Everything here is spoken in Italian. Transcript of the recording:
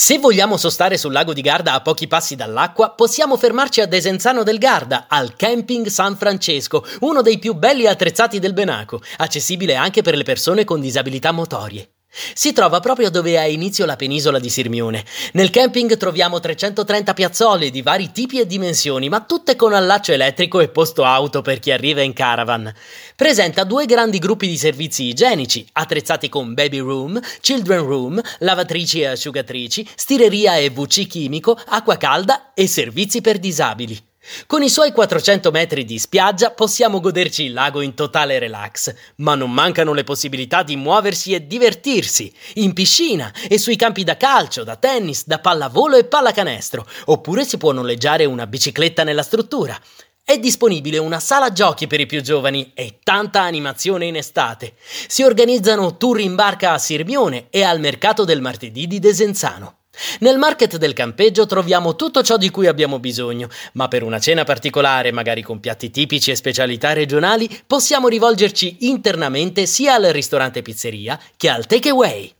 Se vogliamo sostare sul lago di Garda a pochi passi dall'acqua, possiamo fermarci a Desenzano del Garda, al Camping San Francesco, uno dei più belli e attrezzati del Benaco, accessibile anche per le persone con disabilità motorie. Si trova proprio dove ha inizio la penisola di Sirmione. Nel camping troviamo 330 piazzole di vari tipi e dimensioni, ma tutte con allaccio elettrico e posto auto per chi arriva in caravan. Presenta due grandi gruppi di servizi igienici, attrezzati con baby room, children room, lavatrici e asciugatrici, stireria e WC chimico, acqua calda e servizi per disabili. Con i suoi 400 metri di spiaggia possiamo goderci il lago in totale relax, ma non mancano le possibilità di muoversi e divertirsi, in piscina e sui campi da calcio, da tennis, da pallavolo e pallacanestro, oppure si può noleggiare una bicicletta nella struttura. È disponibile una sala giochi per i più giovani e tanta animazione in estate. Si organizzano tour in barca a Sirmione e al mercato del martedì di Desenzano. Nel market del campeggio troviamo tutto ciò di cui abbiamo bisogno, ma per una cena particolare, magari con piatti tipici e specialità regionali, possiamo rivolgerci internamente sia al ristorante pizzeria che al takeaway.